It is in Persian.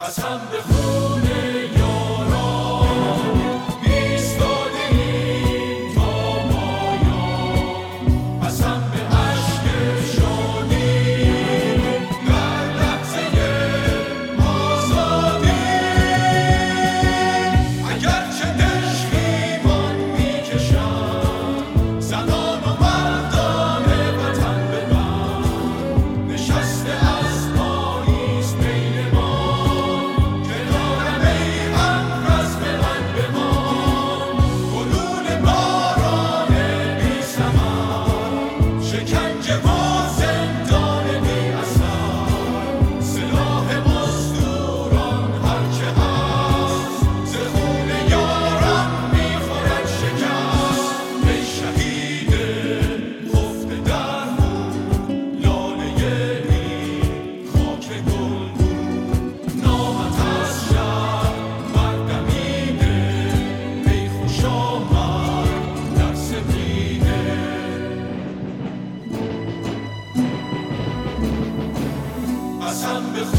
قسم به خون قسم به